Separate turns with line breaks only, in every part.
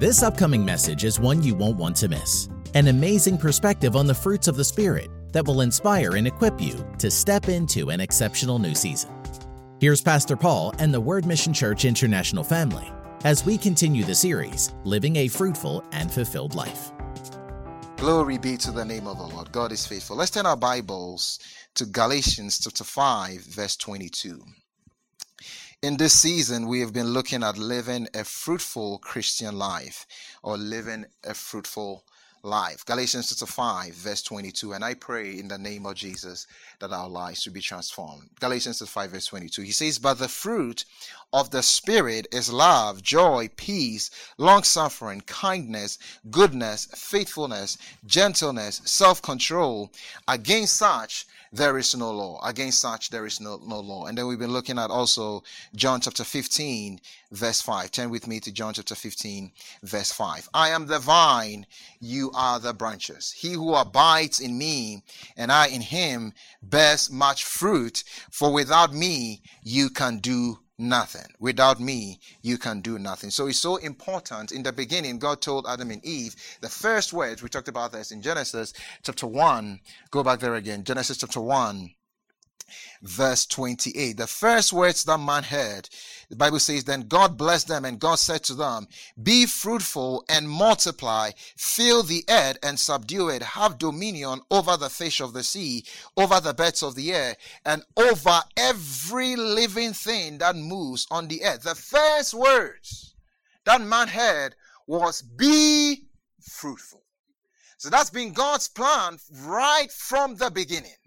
This upcoming message is one you won't want to miss. An amazing perspective on the fruits of the Spirit that will inspire and equip you to step into an exceptional new season. Here's Pastor Paul and the Word Mission Church International family as we continue the series, Living a Fruitful and Fulfilled Life.
Glory be to the name of the Lord. God is faithful. Let's turn our Bibles to Galatians chapter 5, verse 22. In this season, we have been looking at living a fruitful Christian life or living a fruitful life. Galatians chapter 5, verse 22. And I pray in the name of Jesus that our lives will be transformed. Galatians chapter 5, verse 22. He says, But the fruit of the Spirit is love, joy, peace, long suffering, kindness, goodness, faithfulness, gentleness, self control. Against such, there is no law. Against such, there is no, no law. And then we've been looking at also John chapter 15, verse 5. Turn with me to John chapter 15, verse 5. I am the vine, you are the branches. He who abides in me and I in him bears much fruit, for without me you can do nothing. Without me, you can do nothing. So it's so important. In the beginning, God told Adam and Eve the first words, we talked about this in Genesis chapter 1. Go back there again. Genesis chapter 1, verse 28. The first words that man heard, the Bible says, Then God blessed them, and God said to them, Be fruitful and multiply, fill the earth and subdue it, have dominion over the fish of the sea, over the birds of the air, and over every living thing that moves on the earth. The first words that man heard was, Be fruitful. So that's been God's plan right from the beginning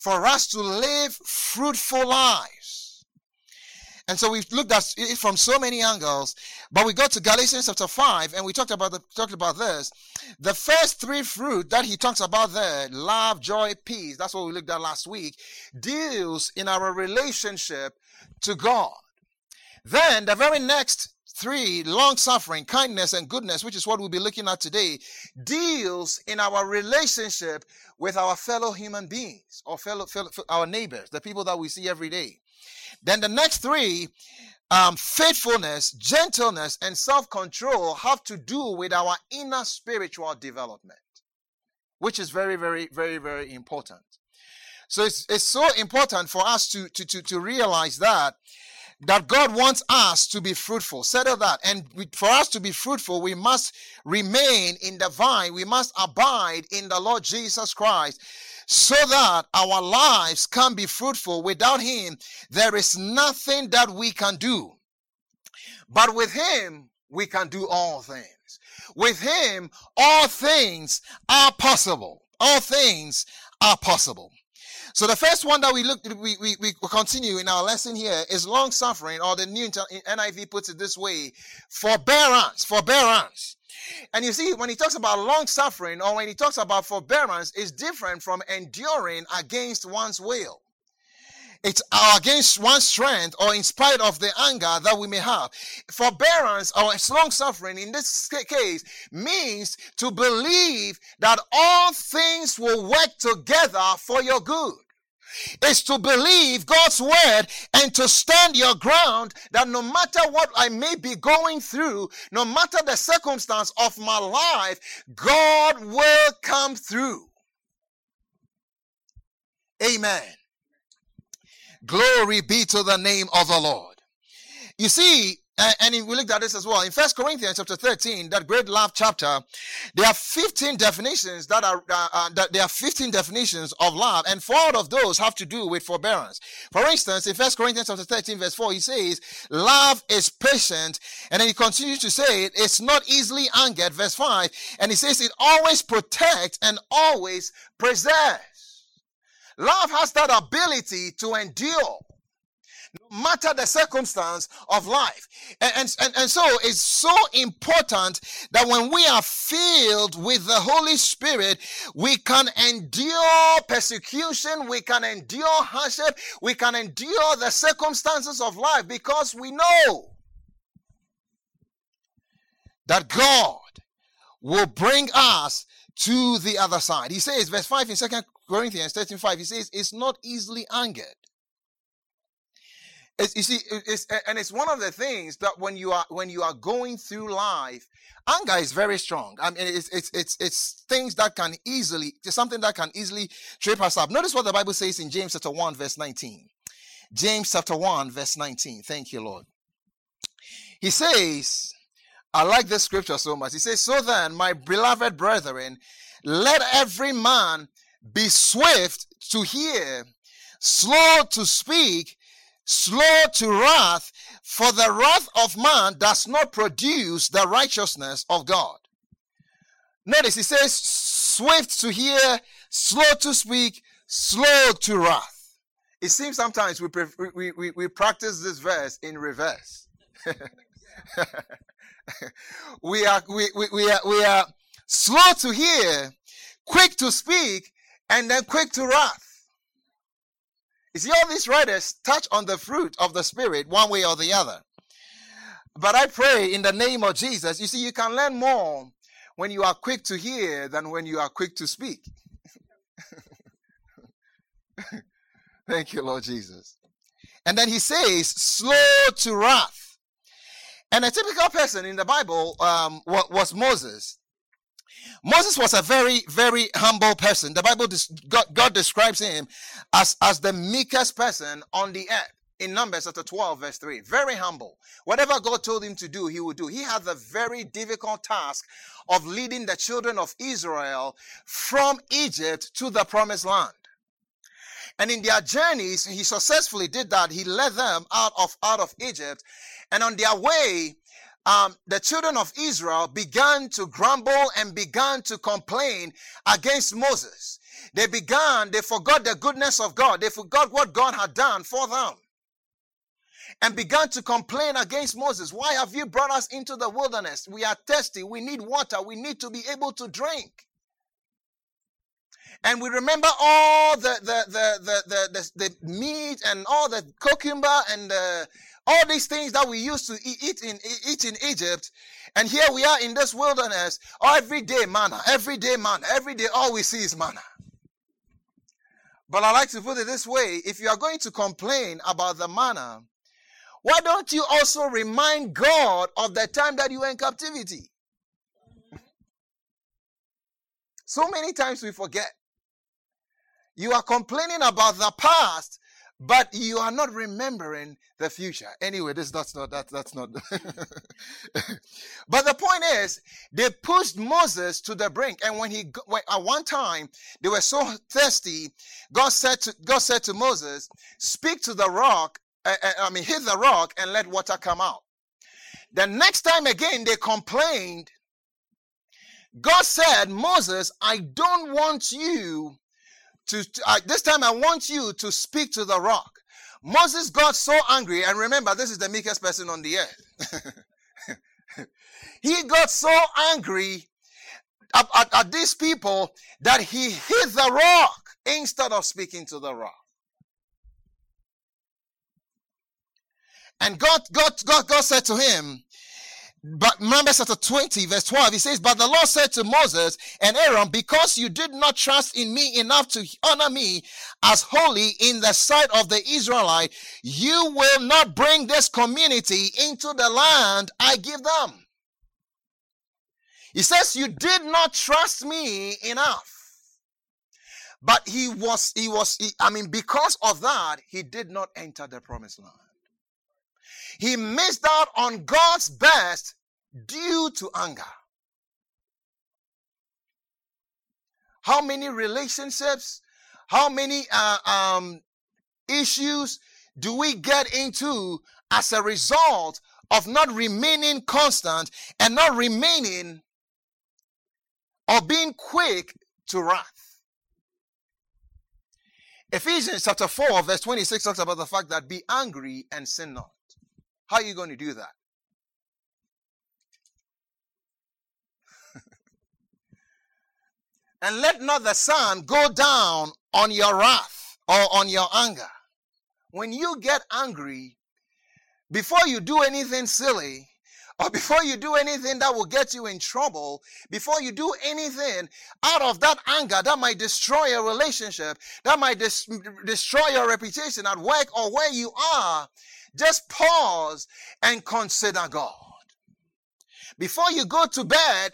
for us to live fruitful lives. And so we've looked at it from so many angles, but we got to Galatians chapter 5 and we talked about the, talked about this. The first three fruit that he talks about there, love, joy, peace, that's what we looked at last week, deals in our relationship to God. Then the very next Three, long suffering, kindness, and goodness, which is what we'll be looking at today, deals in our relationship with our fellow human beings or fellow, fellow our neighbors, the people that we see every day. Then the next three, um, faithfulness, gentleness, and self control have to do with our inner spiritual development, which is very, very, very, very important. So it's, it's so important for us to, to, to, to realize that that God wants us to be fruitful. Settle that. And for us to be fruitful, we must remain in the vine. We must abide in the Lord Jesus Christ so that our lives can be fruitful. Without Him, there is nothing that we can do. But with Him, we can do all things. With Him, all things are possible. All things are possible. So the first one that we look, we, we, we continue in our lesson here is long suffering, or the New NIV puts it this way, forbearance, forbearance. And you see, when he talks about long suffering, or when he talks about forbearance, is different from enduring against one's will. It's against one's strength or in spite of the anger that we may have. Forbearance or long suffering in this case means to believe that all things will work together for your good is to believe God's word and to stand your ground that no matter what I may be going through, no matter the circumstance of my life, God will come through. Amen. Glory be to the name of the Lord. You see, and we looked at this as well in First Corinthians chapter 13, that great love chapter. There are 15 definitions that are uh, uh, that there are 15 definitions of love, and four of those have to do with forbearance. For instance, in First Corinthians chapter 13, verse 4, he says, "Love is patient," and then he continues to say, "It's not easily angered." Verse 5, and he says, "It always protects and always preserves." Love has that ability to endure no matter the circumstance of life. And, and, and, so it's so important that when we are filled with the Holy Spirit, we can endure persecution, we can endure hardship, we can endure the circumstances of life because we know that God will bring us to the other side. He says, verse 5 in 2 Corinthians 13 5, he says, It's not easily angered. It's, you see, it's, and it's one of the things that when you are when you are going through life, anger is very strong. I mean, it's it's it's it's things that can easily, something that can easily trip us up. Notice what the Bible says in James chapter one verse nineteen. James chapter one verse nineteen. Thank you, Lord. He says, I like this scripture so much. He says, "So then, my beloved brethren, let every man be swift to hear, slow to speak." slow to wrath, for the wrath of man does not produce the righteousness of God. Notice he says, swift to hear, slow to speak, slow to wrath. It seems sometimes we, we, we, we practice this verse in reverse. we, are, we, we, we, are, we are slow to hear, quick to speak, and then quick to wrath. You see, all these writers touch on the fruit of the Spirit one way or the other. But I pray in the name of Jesus, you see, you can learn more when you are quick to hear than when you are quick to speak. Thank you, Lord Jesus. And then he says, slow to wrath. And a typical person in the Bible um, was Moses. Moses was a very, very humble person. The Bible, God, God describes him as, as the meekest person on the earth in Numbers chapter 12, verse 3. Very humble. Whatever God told him to do, he would do. He had the very difficult task of leading the children of Israel from Egypt to the promised land. And in their journeys, he successfully did that. He led them out of, out of Egypt. And on their way, um, the children of Israel began to grumble and began to complain against Moses. They began, they forgot the goodness of God. They forgot what God had done for them. And began to complain against Moses. Why have you brought us into the wilderness? We are thirsty. We need water. We need to be able to drink. And we remember all the, the, the, the, the, the, the meat and all the cucumber and the, all these things that we used to eat in, eat in Egypt. And here we are in this wilderness, every day manna, every day manna, every day all we see is manna. But I like to put it this way if you are going to complain about the manna, why don't you also remind God of the time that you were in captivity? so many times we forget. You are complaining about the past but you are not remembering the future. Anyway, this that's not that that's not. but the point is, they pushed Moses to the brink, and when he when, at one time they were so thirsty, God said to God said to Moses, "Speak to the rock. Uh, uh, I mean, hit the rock and let water come out." The next time again they complained. God said, "Moses, I don't want you to, uh, this time I want you to speak to the rock. Moses got so angry, and remember, this is the meekest person on the earth. he got so angry at, at, at these people that he hit the rock instead of speaking to the rock. And God, God, God, God said to him, but remember chapter 20 verse 12 he says but the lord said to moses and aaron because you did not trust in me enough to honor me as holy in the sight of the israelite you will not bring this community into the land i give them. He says you did not trust me enough. But he was he was he, i mean because of that he did not enter the promised land. He missed out on God's best due to anger. How many relationships, how many uh, um, issues do we get into as a result of not remaining constant and not remaining or being quick to wrath? Ephesians chapter 4, verse 26 talks about the fact that be angry and sin not. How are you going to do that? And let not the sun go down on your wrath or on your anger. When you get angry, before you do anything silly, or before you do anything that will get you in trouble, before you do anything out of that anger that might destroy a relationship, that might des- destroy your reputation at work or where you are, just pause and consider God. Before you go to bed,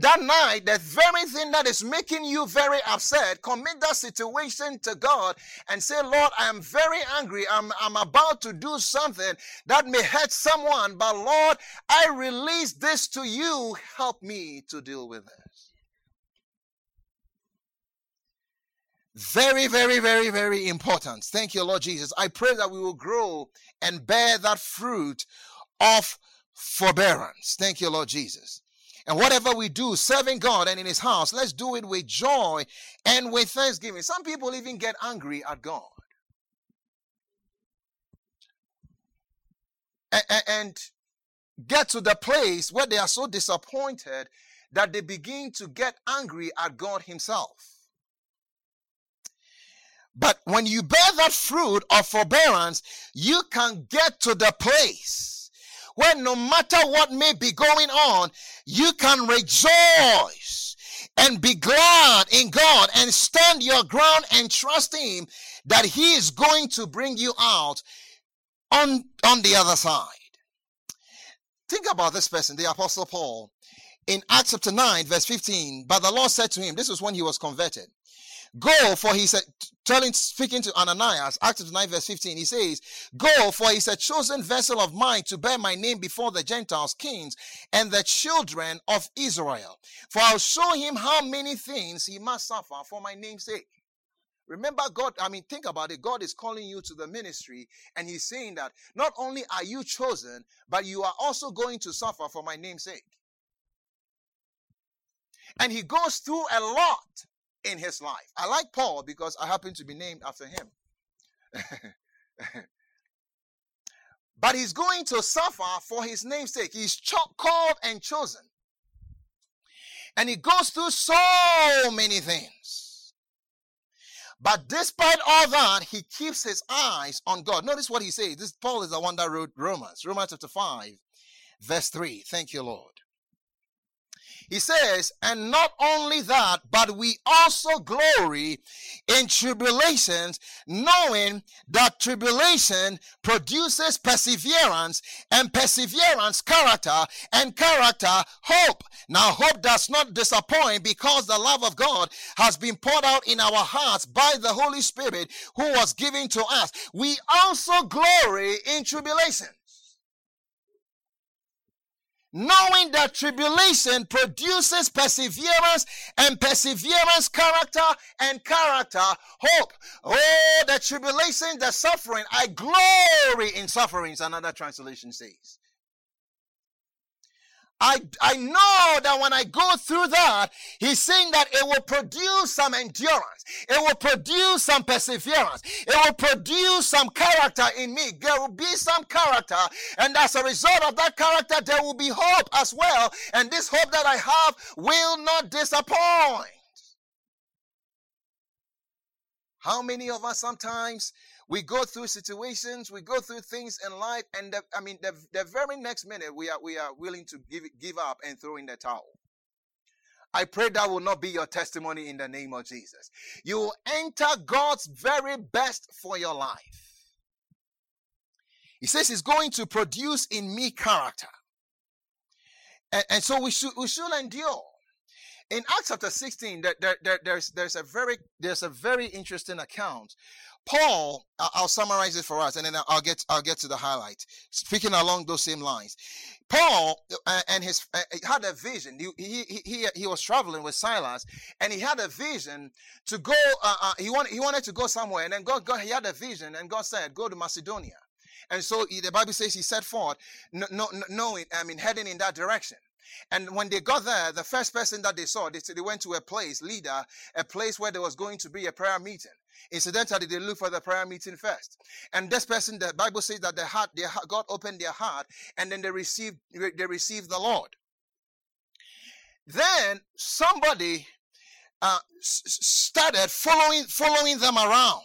that night, that very thing that is making you very upset, commit that situation to God and say, Lord, I am very angry. I'm, I'm about to do something that may hurt someone, but Lord, I release this to you. Help me to deal with this. Very, very, very, very important. Thank you, Lord Jesus. I pray that we will grow and bear that fruit of forbearance. Thank you, Lord Jesus. And whatever we do, serving God and in His house, let's do it with joy and with thanksgiving. Some people even get angry at God. And, get to the place where they are so disappointed that they begin to get angry at God Himself. But when you bear that fruit of forbearance, you can get to the place where no matter what may be going on, you can rejoice and be glad in God and stand your ground and trust Him that He is going to bring you out on, on the other side. Think about this person, the Apostle Paul, in Acts chapter 9, verse 15. But the Lord said to him, This was when he was converted. Go, for he said, telling, speaking to Ananias, Acts 9, verse 15, he says, Go, for he's a chosen vessel of mine to bear my name before the Gentiles, kings, and the children of Israel. For I'll show him how many things he must suffer for my name's sake. Remember, God, I mean, think about it. God is calling you to the ministry, and He's saying that not only are you chosen, but you are also going to suffer for my name's sake. And He goes through a lot in his life. I like Paul because I happen to be named after him. but he's going to suffer for his name's sake. He's cho- called and chosen. And he goes through so many things. But despite all that, he keeps his eyes on God. Notice what he says. This Paul is the one that wrote Romans, Romans chapter 5, verse 3. Thank you, Lord. He says, and not only that, but we also glory in tribulations, knowing that tribulation produces perseverance, and perseverance, character, and character, hope. Now, hope does not disappoint because the love of God has been poured out in our hearts by the Holy Spirit who was given to us. We also glory in tribulation knowing that tribulation produces perseverance and perseverance character and character hope. Oh the tribulation the suffering i glory in sufferings another translation says I, I know that when I go through that, he's saying that it will produce some endurance. It will produce some perseverance. It will produce some character in me. There will be some character. And as a result of that character, there will be hope as well. And this hope that I have will not disappoint. How many of us sometimes we go through situations, we go through things in life, and the, I mean, the, the very next minute we are we are willing to give give up and throw in the towel. I pray that will not be your testimony in the name of Jesus. You will enter God's very best for your life. He says He's going to produce in me character. And, and so we should we should endure. In Acts chapter 16, there, there, there, there's, there's a very there's a very interesting account Paul, I'll summarize it for us, and then I'll get I'll get to the highlight. Speaking along those same lines, Paul uh, and his uh, had a vision. He, he he he was traveling with Silas, and he had a vision to go. Uh, uh, he wanted he wanted to go somewhere, and then God God he had a vision, and God said, "Go to Macedonia." And so the Bible says he set forth, no, no, knowing, I mean, heading in that direction. And when they got there, the first person that they saw, they, they went to a place, leader, a place where there was going to be a prayer meeting. Incidentally, they looked for the prayer meeting first. And this person, the Bible says that their heart, their God opened their heart, and then they received, they received the Lord. Then somebody uh, started following, following them around.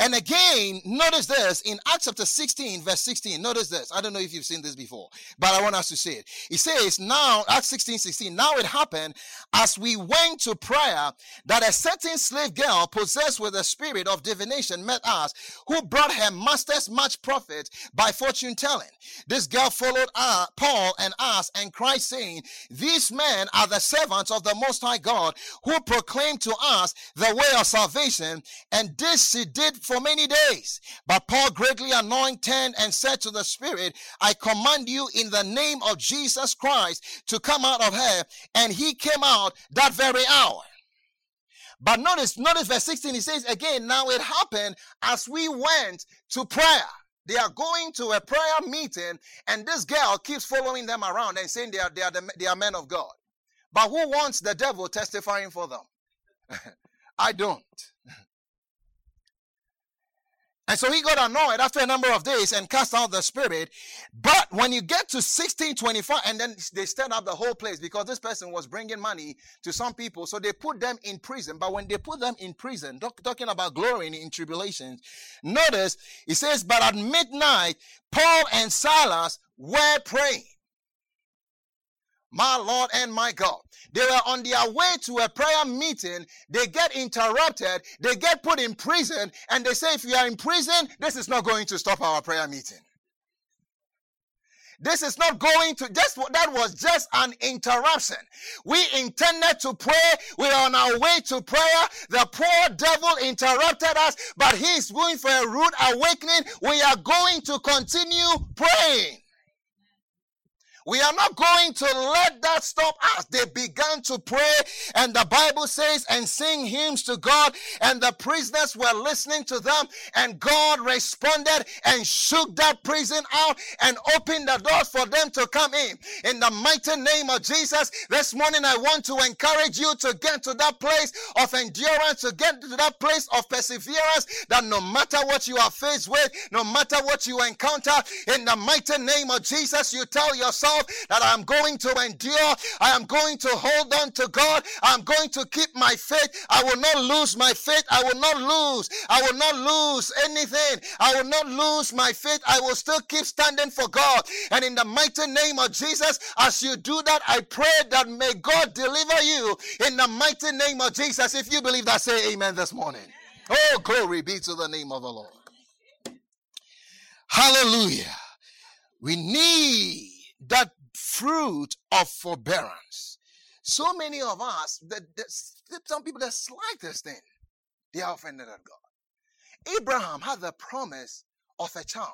And again, notice this in Acts chapter 16, verse 16. Notice this. I don't know if you've seen this before, but I want us to see it. He says, Now, Acts 16, 16, now it happened as we went to prayer that a certain slave girl possessed with the spirit of divination met us, who brought her masters much profit by fortune telling. This girl followed uh, Paul and us and cried, saying, These men are the servants of the Most High God who proclaim to us the way of salvation. And this she did for many days. But Paul greatly anointed and said to the Spirit, I command you in the name of Jesus Christ to come out of her. And he came out that very hour. But notice, notice verse 16, he says again, now it happened as we went to prayer. They are going to a prayer meeting, and this girl keeps following them around and saying they are, they are, the, they are men of God. But who wants the devil testifying for them? I don't. And so he got annoyed after a number of days and cast out the spirit. But when you get to 1625, and then they stirred up the whole place because this person was bringing money to some people. So they put them in prison. But when they put them in prison, talking about glorying in tribulations, notice it says, But at midnight, Paul and Silas were praying my Lord and my God. They were on their way to a prayer meeting. They get interrupted. They get put in prison. And they say, if you are in prison, this is not going to stop our prayer meeting. This is not going to just that was just an interruption. We intended to pray. We are on our way to prayer. The poor devil interrupted us, but he is going for a rude awakening. We are going to continue praying. We are not going to let that stop us. They began to pray, and the Bible says, and sing hymns to God, and the prisoners were listening to them, and God responded and shook that prison out and opened the doors for them to come in. In the mighty name of Jesus, this morning I want to encourage you to get to that place of endurance, to get to that place of perseverance, that no matter what you are faced with, no matter what you encounter, in the mighty name of Jesus, you tell yourself, that I'm going to endure. I am going to hold on to God. I'm going to keep my faith. I will not lose my faith. I will not lose. I will not lose anything. I will not lose my faith. I will still keep standing for God. And in the mighty name of Jesus, as you do that, I pray that may God deliver you in the mighty name of Jesus. If you believe that, say amen this morning. Oh, glory be to the name of the Lord. Hallelujah. We need that fruit of forbearance. So many of us, that, some people that slight this thing, they are offended at God. Abraham had the promise of a child.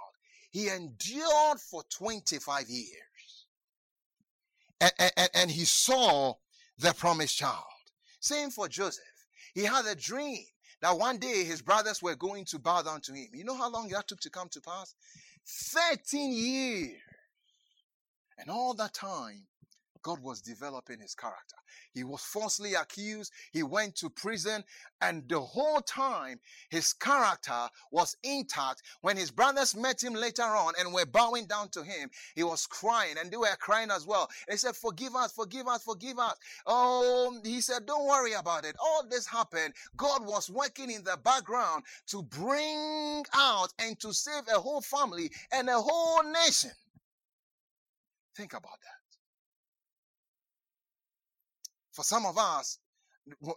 He endured for 25 years. And, and, and he saw the promised child. Same for Joseph. He had a dream that one day his brothers were going to bow down to him. You know how long that took to come to pass? 13 years. And all that time, God was developing his character. He was falsely accused. He went to prison. And the whole time, his character was intact. When his brothers met him later on and were bowing down to him, he was crying and they were crying as well. He said, Forgive us, forgive us, forgive us. Oh, he said, Don't worry about it. All this happened. God was working in the background to bring out and to save a whole family and a whole nation. Think about that. For some of us,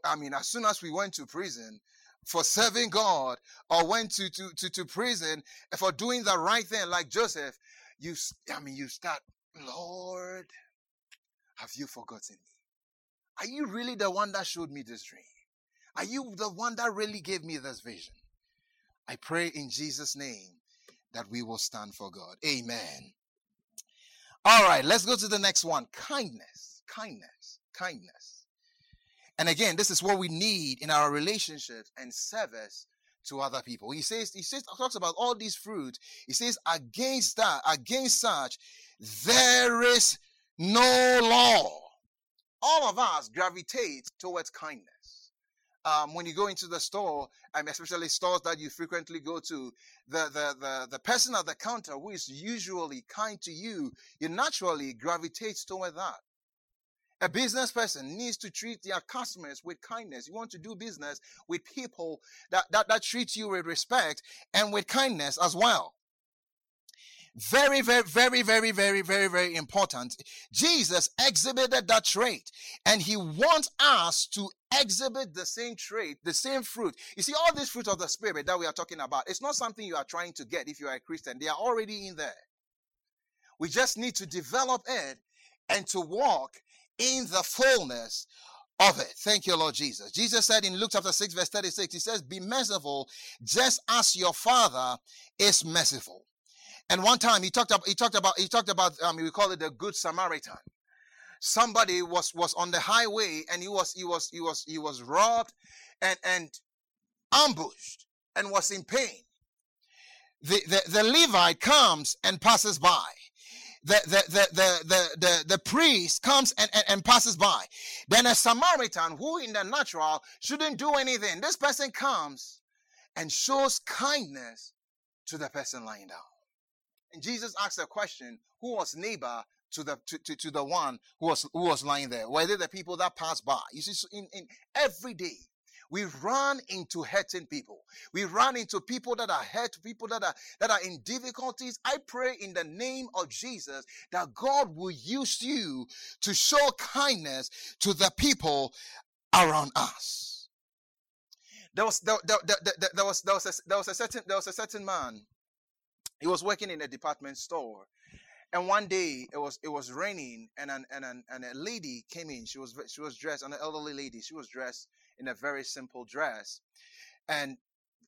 I mean, as soon as we went to prison for serving God or went to, to, to, to prison for doing the right thing, like Joseph, you, I mean, you start, Lord, have you forgotten me? Are you really the one that showed me this dream? Are you the one that really gave me this vision? I pray in Jesus' name that we will stand for God. Amen. All right, let's go to the next one kindness, kindness, kindness. And again, this is what we need in our relationships and service to other people. He says, he says, talks about all these fruits. He says, against that, against such, there is no law. All of us gravitate towards kindness um, when you go into the store, um, especially stores that you frequently go to, the, the, the, the person at the counter who is usually kind to you, you naturally gravitate toward that. A business person needs to treat their customers with kindness. You want to do business with people that, that, that treat you with respect and with kindness as well. Very, very, very, very, very, very, very important. Jesus exhibited that trait, and he wants us to exhibit the same trait, the same fruit. You see, all this fruit of the spirit that we are talking about, it's not something you are trying to get if you are a Christian. They are already in there. We just need to develop it and to walk in the fullness of it. Thank you, Lord Jesus. Jesus said in Luke chapter 6, verse 36, He says, Be merciful just as your Father is merciful. And one time he talked about he talked about he talked about um, we call it the good Samaritan. Somebody was was on the highway and he was he was he was he was robbed and and ambushed and was in pain. The the, the Levite comes and passes by. The, the, the, the, the, the, the priest comes and, and, and passes by. Then a Samaritan who in the natural shouldn't do anything. This person comes and shows kindness to the person lying down. And Jesus asked a question, who was neighbor to the to, to, to, the one who was who was lying there? Were they the people that passed by? You see, in, in every day we run into hurting people. We run into people that are hurt, people that are that are in difficulties. I pray in the name of Jesus that God will use you to show kindness to the people around us. There was there, there, there, there was there was a, there was a certain there was a certain man he was working in a department store. And one day it was it was raining and an, and an, and a lady came in. She was she was dressed an elderly lady. She was dressed in a very simple dress. And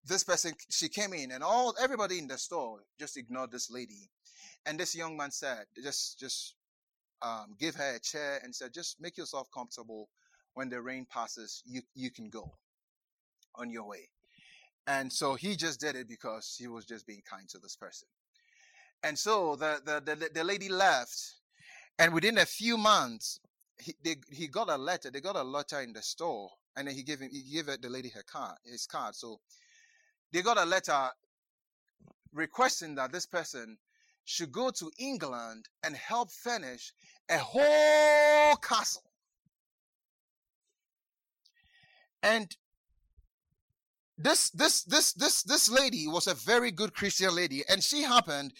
this person she came in and all everybody in the store just ignored this lady. And this young man said just just um, give her a chair and said just make yourself comfortable. When the rain passes you you can go on your way and so he just did it because he was just being kind to this person. And so the, the, the, the lady left. And within a few months, he, they, he got a letter. They got a letter in the store. And then he gave him, he gave the lady her card, his card. So they got a letter requesting that this person should go to England and help furnish a whole castle. And this this this this this lady was a very good Christian lady, and she happened.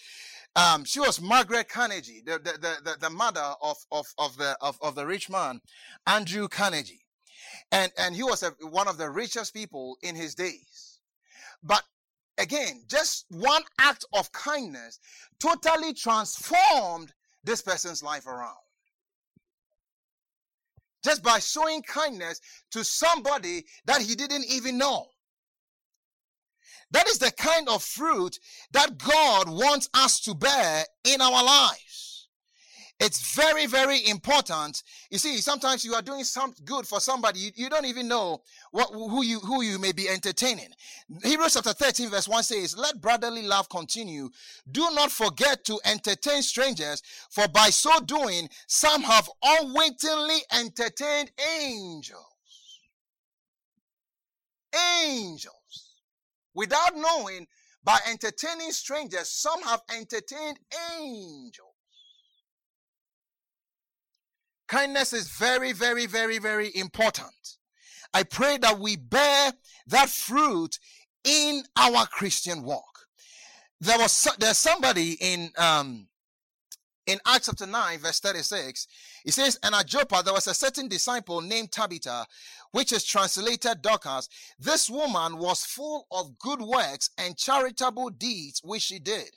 Um, she was Margaret Carnegie, the the, the, the mother of, of, of the of, of the rich man, Andrew Carnegie, and and he was a, one of the richest people in his days. But again, just one act of kindness totally transformed this person's life around just by showing kindness to somebody that he didn't even know. That is the kind of fruit that God wants us to bear in our lives. It's very, very important. You see, sometimes you are doing some good for somebody, you, you don't even know what, who you, who you may be entertaining. Hebrews chapter 13 verse 1 says, let brotherly love continue. Do not forget to entertain strangers, for by so doing, some have unwittingly entertained angels. Angels without knowing by entertaining strangers. Some have entertained angels. Kindness is very very very very important. I pray that we bear that fruit in our christian walk. There was there's somebody in um in acts chapter 9 verse 36 it says and at joppa there was a certain disciple named tabitha which is translated Dorcas, this woman was full of good works and charitable deeds which she did.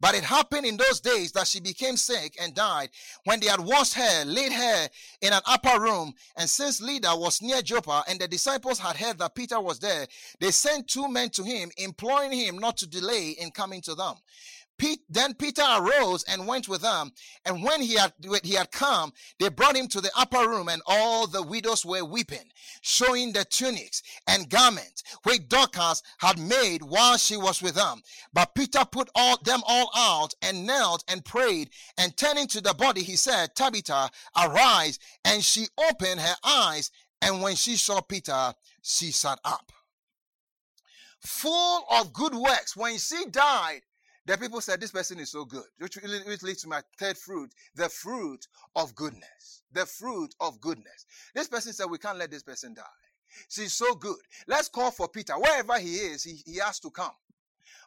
But it happened in those days that she became sick and died. When they had washed her, laid her in an upper room, and since Lydda was near Joppa, and the disciples had heard that Peter was there, they sent two men to him, imploring him not to delay in coming to them. Pete, then Peter arose and went with them. And when he had, he had come, they brought him to the upper room and all the widows were weeping, showing the tunics and garments which Dorcas had made while she was with them. But Peter put all them all out and knelt and prayed. And turning to the body, he said, Tabitha, arise. And she opened her eyes. And when she saw Peter, she sat up. Full of good works. When she died, The people said, This person is so good, which, leads to my third fruit, the fruit of goodness. The fruit of goodness. This person said, We can't let this person die. She's so good. Let's call for Peter. Wherever he is, he, he has to come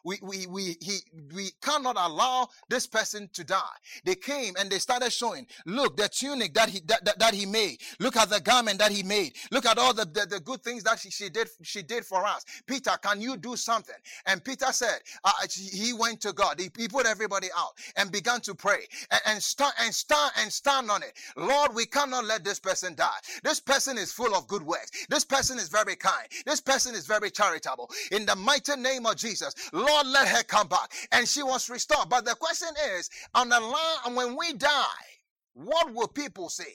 we, we, we, he, we cannot allow this person to die. They came and they started showing, look, the tunic that he, that, that, that he made. Look at the garment that he made. Look at all the, the, the good things that she, she did, she did for us. Peter, can you do something? And Peter said, uh, he went to God. He, he, put everybody out and began to pray and, and and stand and stand on it. Lord, we cannot let this person die. This person is full of good works. This person is very kind. This person is very charitable. In the mighty name of Jesus, Lord, Lord, let her come back. And she was restored. But the question is, on the line, when we die, what will people say?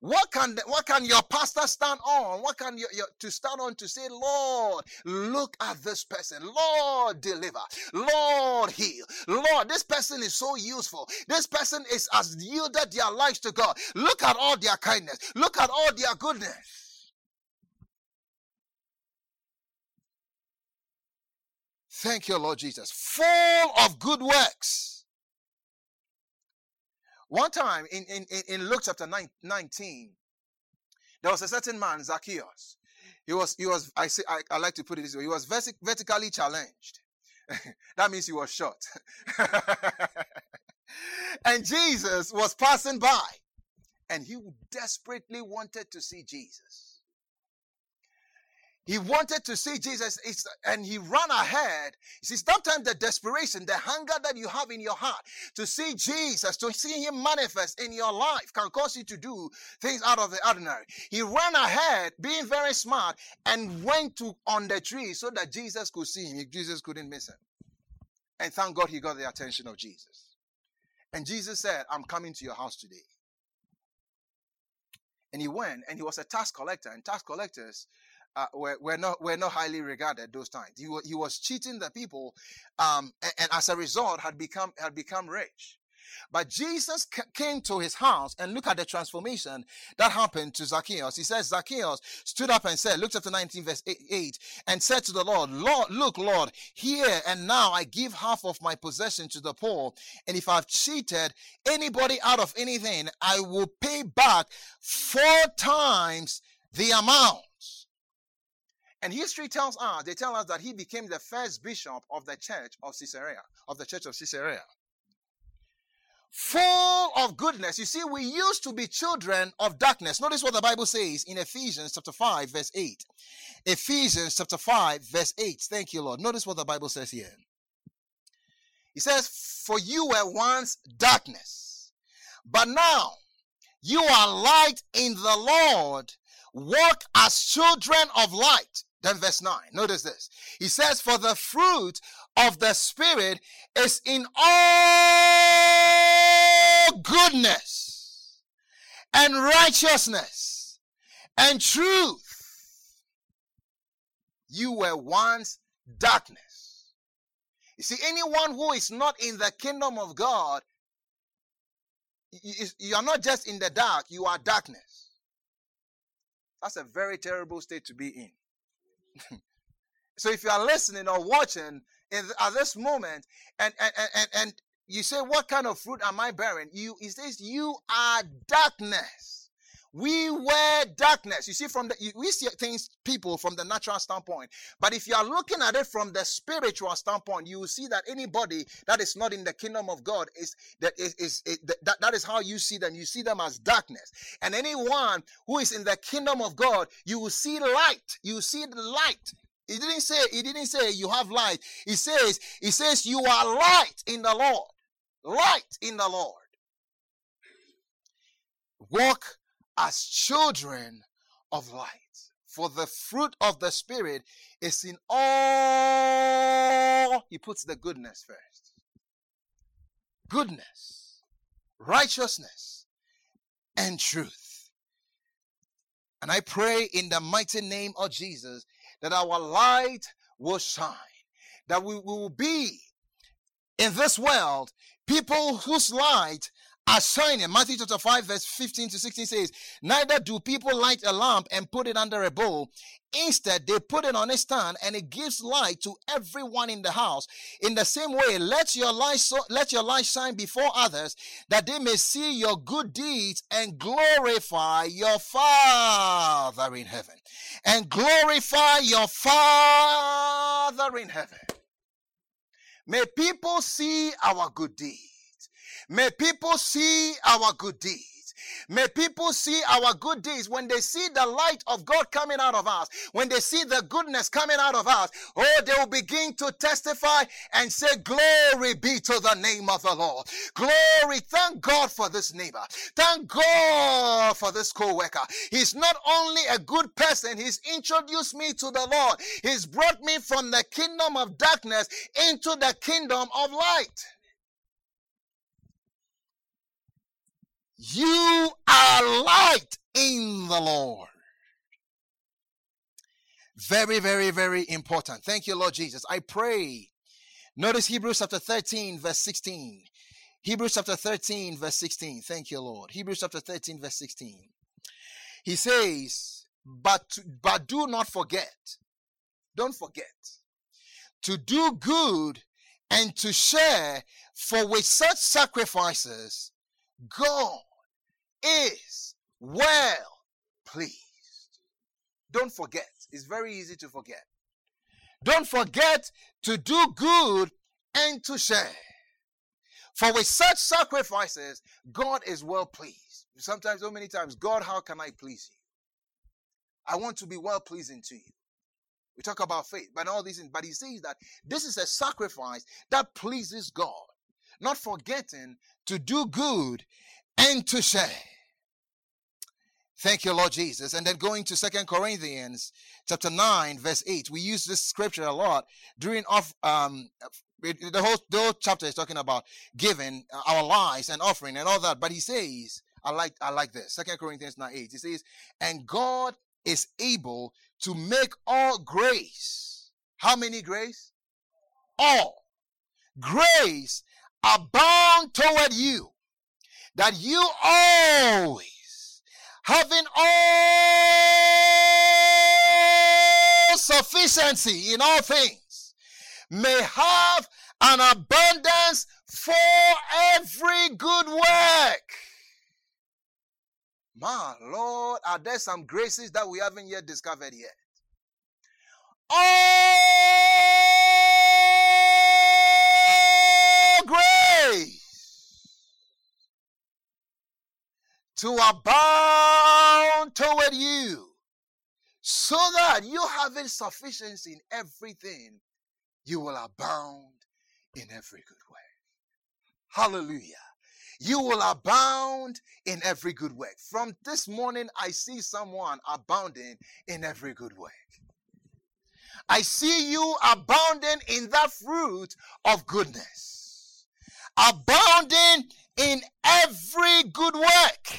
What can what can your pastor stand on? What can you, your, to stand on to say, Lord, look at this person. Lord, deliver. Lord, heal. Lord, this person is so useful. This person is has yielded their lives to God. Look at all their kindness. Look at all their goodness. Thank you, Lord Jesus. Full of good works. One time in, in, in Luke chapter 19, there was a certain man, Zacchaeus. He was, he was, I say, I, I like to put it this way, he was vertically challenged. that means he was short. and Jesus was passing by and he desperately wanted to see Jesus. He wanted to see Jesus and he ran ahead. You see, sometimes the desperation, the hunger that you have in your heart to see Jesus, to see him manifest in your life can cause you to do things out of the ordinary. He ran ahead, being very smart, and went to on the tree so that Jesus could see him. Jesus couldn't miss him. And thank God he got the attention of Jesus. And Jesus said, I'm coming to your house today. And he went and he was a tax collector. And tax collectors uh, were, were not were not highly regarded those times. He, he was cheating the people, um, and, and, as a result had become had become rich. But Jesus came to his house and look at the transformation that happened to Zacchaeus. He says, Zacchaeus stood up and said, Luke chapter 19, verse 8, and said to the Lord, Lord, look, Lord, here and now I give half of my possession to the poor. And if I've cheated anybody out of anything, I will pay back four times the amount. And history tells us, they tell us that he became the first bishop of the church of Caesarea, of the church of Caesarea. Full of goodness. You see, we used to be children of darkness. Notice what the Bible says in Ephesians chapter 5, verse 8. Ephesians chapter 5, verse 8. Thank you, Lord. Notice what the Bible says here. He says, For you were once darkness, but now you are light in the Lord. Walk as children of light. Then verse 9, notice this. He says, For the fruit of the Spirit is in all goodness and righteousness and truth. You were once darkness. You see, anyone who is not in the kingdom of God, you are not just in the dark, you are darkness. That's a very terrible state to be in. so if you are listening or watching in, at this moment and, and, and, and you say, what kind of fruit am I bearing? You, he says, you are darkness. We were darkness. You see, from the we see things, people from the natural standpoint. But if you are looking at it from the spiritual standpoint, you will see that anybody that is not in the kingdom of God is that is, is, is that, that is how you see them. You see them as darkness. And anyone who is in the kingdom of God, you will see light. You see the light. He didn't say, he didn't say you have light. He says, he says you are light in the Lord. Light in the Lord. Walk as children of light. For the fruit of the Spirit is in all. He puts the goodness first. Goodness, righteousness, and truth. And I pray in the mighty name of Jesus that our light will shine, that we will be in this world people whose light assigning. Matthew chapter 5, verse 15 to 16 says, Neither do people light a lamp and put it under a bowl. Instead, they put it on a stand and it gives light to everyone in the house. In the same way, let your light so, let your light shine before others that they may see your good deeds and glorify your Father in heaven. And glorify your Father in heaven. May people see our good deeds. May people see our good deeds. May people see our good deeds when they see the light of God coming out of us, when they see the goodness coming out of us. Oh, they will begin to testify and say, Glory be to the name of the Lord. Glory. Thank God for this neighbor. Thank God for this co worker. He's not only a good person, he's introduced me to the Lord. He's brought me from the kingdom of darkness into the kingdom of light. You are light in the Lord. Very, very, very important. Thank you, Lord Jesus. I pray. Notice Hebrews chapter 13, verse 16. Hebrews chapter 13, verse 16. Thank you, Lord. Hebrews chapter 13, verse 16. He says, but, but do not forget, don't forget to do good and to share, for with such sacrifices, God is well pleased. Don't forget. It's very easy to forget. Don't forget to do good and to share. For with such sacrifices, God is well pleased. Sometimes, so many times, God, how can I please you? I want to be well pleasing to you. We talk about faith, but all these things. But he says that this is a sacrifice that pleases God, not forgetting to do good and to say, Thank you, Lord Jesus. And then going to Second Corinthians chapter 9, verse 8. We use this scripture a lot during off um the whole the whole chapter is talking about giving our lives and offering and all that. But he says, I like I like this. Second Corinthians 9 8. He says, and God is able to make all grace. How many grace? All grace abound toward you that you always, having all sufficiency in all things, may have an abundance for every good work. My Lord, are there some graces that we haven't yet discovered yet? All grace to abound toward you, so that you having sufficiency in everything, you will abound in every good way. Hallelujah. You will abound in every good work. From this morning, I see someone abounding in every good work. I see you abounding in that fruit of goodness, abounding in every good work.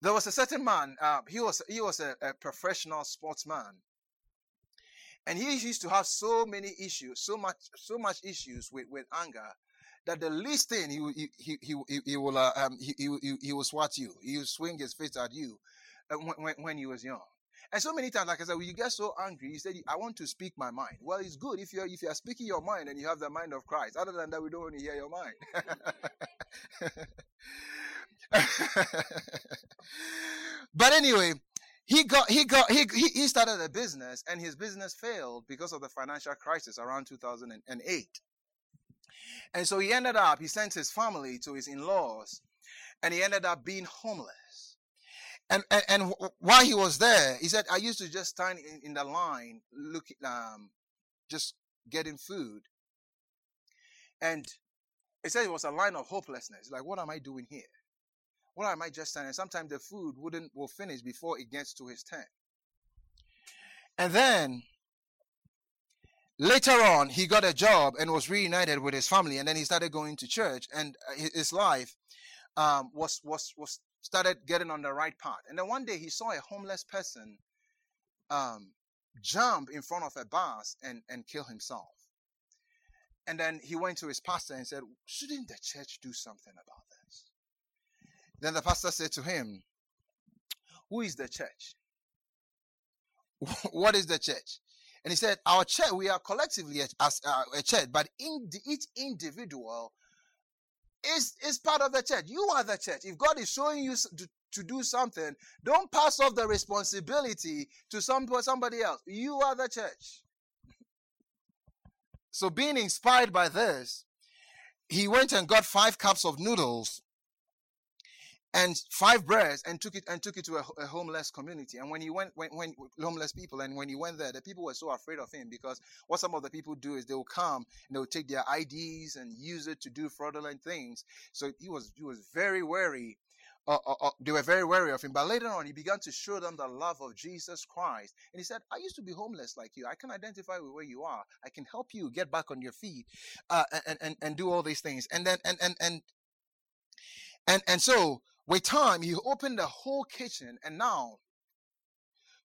There was a certain man. Uh, he was he was a, a professional sportsman, and he used to have so many issues, so much so much issues with, with anger that the least thing he he he he, he will uh, um, he, he, he will swat you. He will swing his fist at you uh, when, when, when he was young. And so many times, like I said, when you get so angry, you said, "I want to speak my mind." Well, it's good if you're if you are speaking your mind and you have the mind of Christ. Other than that, we don't want to hear your mind. but anyway, he got he got he he started a business and his business failed because of the financial crisis around 2008. And so he ended up he sent his family to his in-laws and he ended up being homeless. And, and, and while he was there, he said, I used to just stand in, in the line, looking, um, just getting food. And he said it was a line of hopelessness. Like, what am I doing here? What am I just standing? Sometimes the food wouldn't will finish before it gets to his tent. And then later on, he got a job and was reunited with his family, and then he started going to church, and uh, his life um, was was was started getting on the right path. And then one day he saw a homeless person um, jump in front of a bus and and kill himself. and then he went to his pastor and said, Shouldn't the church do something about this? Then the pastor said to him, Who is the church? what is the church? And he said, Our church, we are collectively as uh, a church, but in the, each individual is, is part of the church. You are the church. If God is showing you to, to do something, don't pass off the responsibility to some, somebody else. You are the church. So, being inspired by this, he went and got five cups of noodles and five breads and took it and took it to a, a, homeless community. And when he went, when, when homeless people, and when he went there, the people were so afraid of him because what some of the people do is they will come and they will take their IDs and use it to do fraudulent things. So he was he was very wary. Uh, uh, uh, they were very wary of him. But later on, he began to show them the love of Jesus Christ. And he said, I used to be homeless like you. I can identify with where you are. I can help you get back on your feet uh, and, and, and do all these things. And then, and, and, and, and, and so with time, he opened the whole kitchen, and now,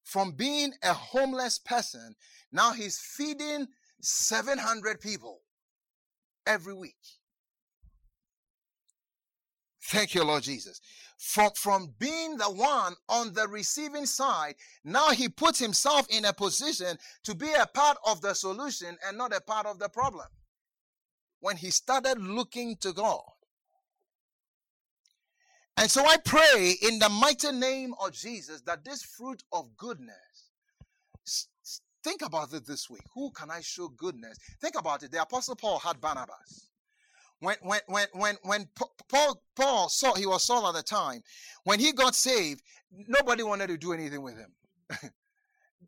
from being a homeless person, now he's feeding 700 people every week. Thank you, Lord Jesus. From, from being the one on the receiving side, now he puts himself in a position to be a part of the solution and not a part of the problem. When he started looking to God, and so I pray in the mighty name of Jesus that this fruit of goodness, think about it this week. Who can I show goodness? Think about it. The Apostle Paul had Barnabas. When, when, when, when, when Paul, Paul saw, he was Saul at the time, when he got saved, nobody wanted to do anything with him.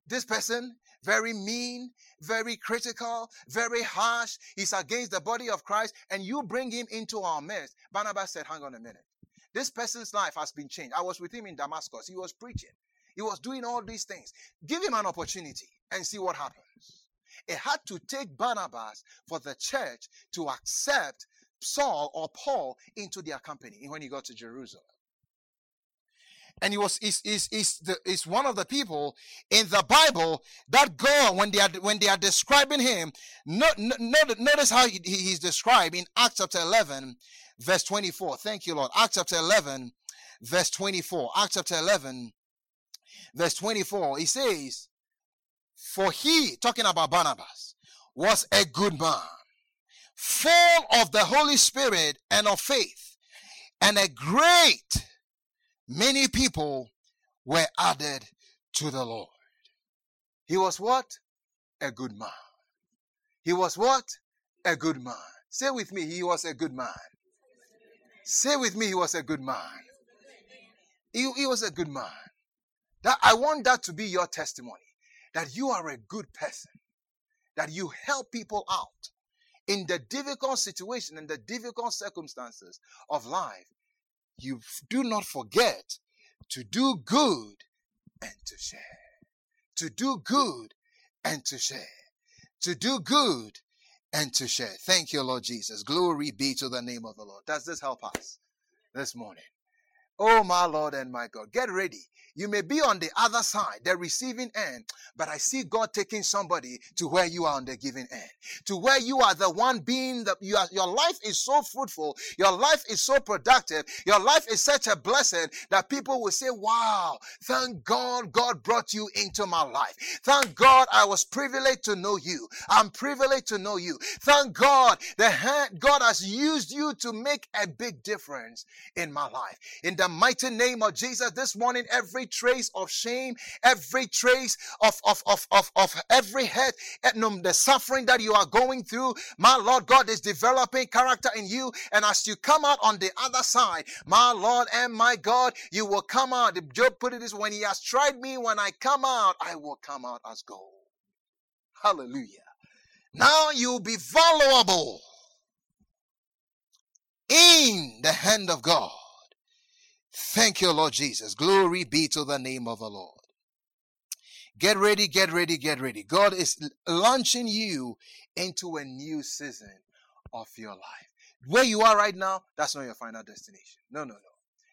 this person, very mean, very critical, very harsh. He's against the body of Christ, and you bring him into our midst. Barnabas said, Hang on a minute. This person's life has been changed. I was with him in Damascus. He was preaching. He was doing all these things. Give him an opportunity and see what happens. It had to take Barnabas for the church to accept Saul or Paul into their company when he got to Jerusalem. And he was is is is the is one of the people in the Bible that God when they are when they are describing him. Not, not, notice how he, he's described in Acts chapter eleven verse 24. Thank you, Lord. Acts chapter 11, verse 24. Acts chapter 11, verse 24. He says, For he, talking about Barnabas, was a good man, full of the Holy Spirit and of faith, and a great many people were added to the Lord. He was what? A good man. He was what? A good man. Say with me, he was a good man. Say with me, he was a good man. He, he was a good man. That I want that to be your testimony. That you are a good person. That you help people out in the difficult situation and the difficult circumstances of life. You do not forget to do good and to share. To do good and to share. To do good and to share. Thank you, Lord Jesus. Glory be to the name of the Lord. Does this help us this morning? Oh, my Lord and my God, get ready. You may be on the other side, the receiving end, but I see God taking somebody to where you are on the giving end, to where you are the one being that you are, your life is so fruitful, your life is so productive, your life is such a blessing that people will say, Wow, thank God God brought you into my life. Thank God I was privileged to know you. I'm privileged to know you. Thank God that God has used you to make a big difference in my life. In the mighty name of Jesus, this morning, every trace of shame, every trace of, of, of, of, of every head, um, the suffering that you are going through. My Lord God is developing character in you. And as you come out on the other side, my Lord and my God, you will come out. Job put it this when he has tried me, when I come out, I will come out as gold. Hallelujah. Now you'll be valuable in the hand of God. Thank you, Lord Jesus. Glory be to the name of the Lord. Get ready, get ready, get ready. God is launching you into a new season of your life. Where you are right now, that's not your final destination. No, no, no.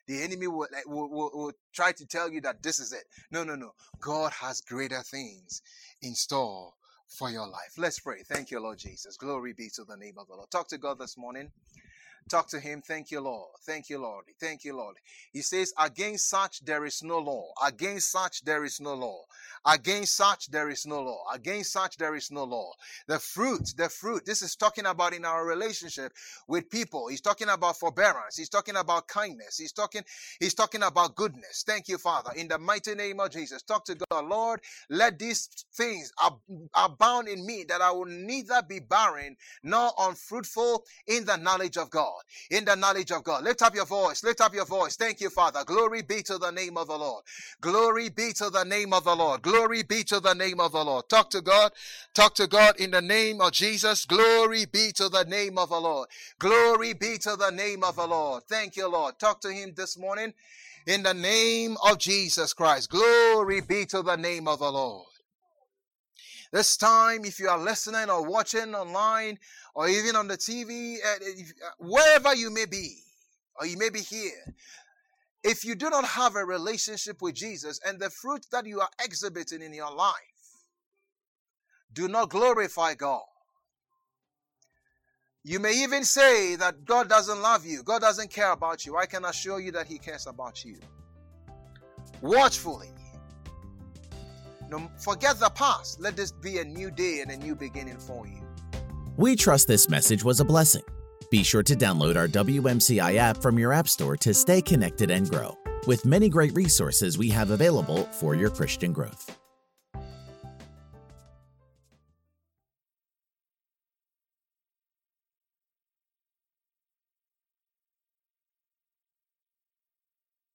The enemy will, will, will, will try to tell you that this is it. No, no, no. God has greater things in store for your life. Let's pray. Thank you, Lord Jesus. Glory be to the name of the Lord. Talk to God this morning. Talk to him. Thank you, Lord. Thank you, Lord. Thank you, Lord. He says, Against such there is no law. Against such there is no law. Against such there is no law. Against such there is no law. The fruit, the fruit. This is talking about in our relationship with people. He's talking about forbearance. He's talking about kindness. He's talking, he's talking about goodness. Thank you, Father. In the mighty name of Jesus. Talk to God. Lord, let these things abound in me that I will neither be barren nor unfruitful in the knowledge of God. In the knowledge of God. Lift up your voice. Lift up your voice. Thank you, Father. Glory be to the name of the Lord. Glory be to the name of the Lord. Glory be to the name of the Lord. Talk to God. Talk to God in the name of Jesus. Glory be to the name of the Lord. Glory be to the name of the Lord. Thank you, Lord. Talk to Him this morning in the name of Jesus Christ. Glory be to the name of the Lord. This time, if you are listening or watching online or even on the TV, uh, uh, wherever you may be, or you may be here, if you do not have a relationship with Jesus and the fruit that you are exhibiting in your life do not glorify God. You may even say that God doesn't love you, God doesn't care about you. I can assure you that He cares about you. Watchfully no, forget the past. Let this be a new day and a new beginning for you.
We trust this message was a blessing. Be sure to download our WMCI app from your App Store to stay connected and grow, with many great resources we have available for your Christian growth.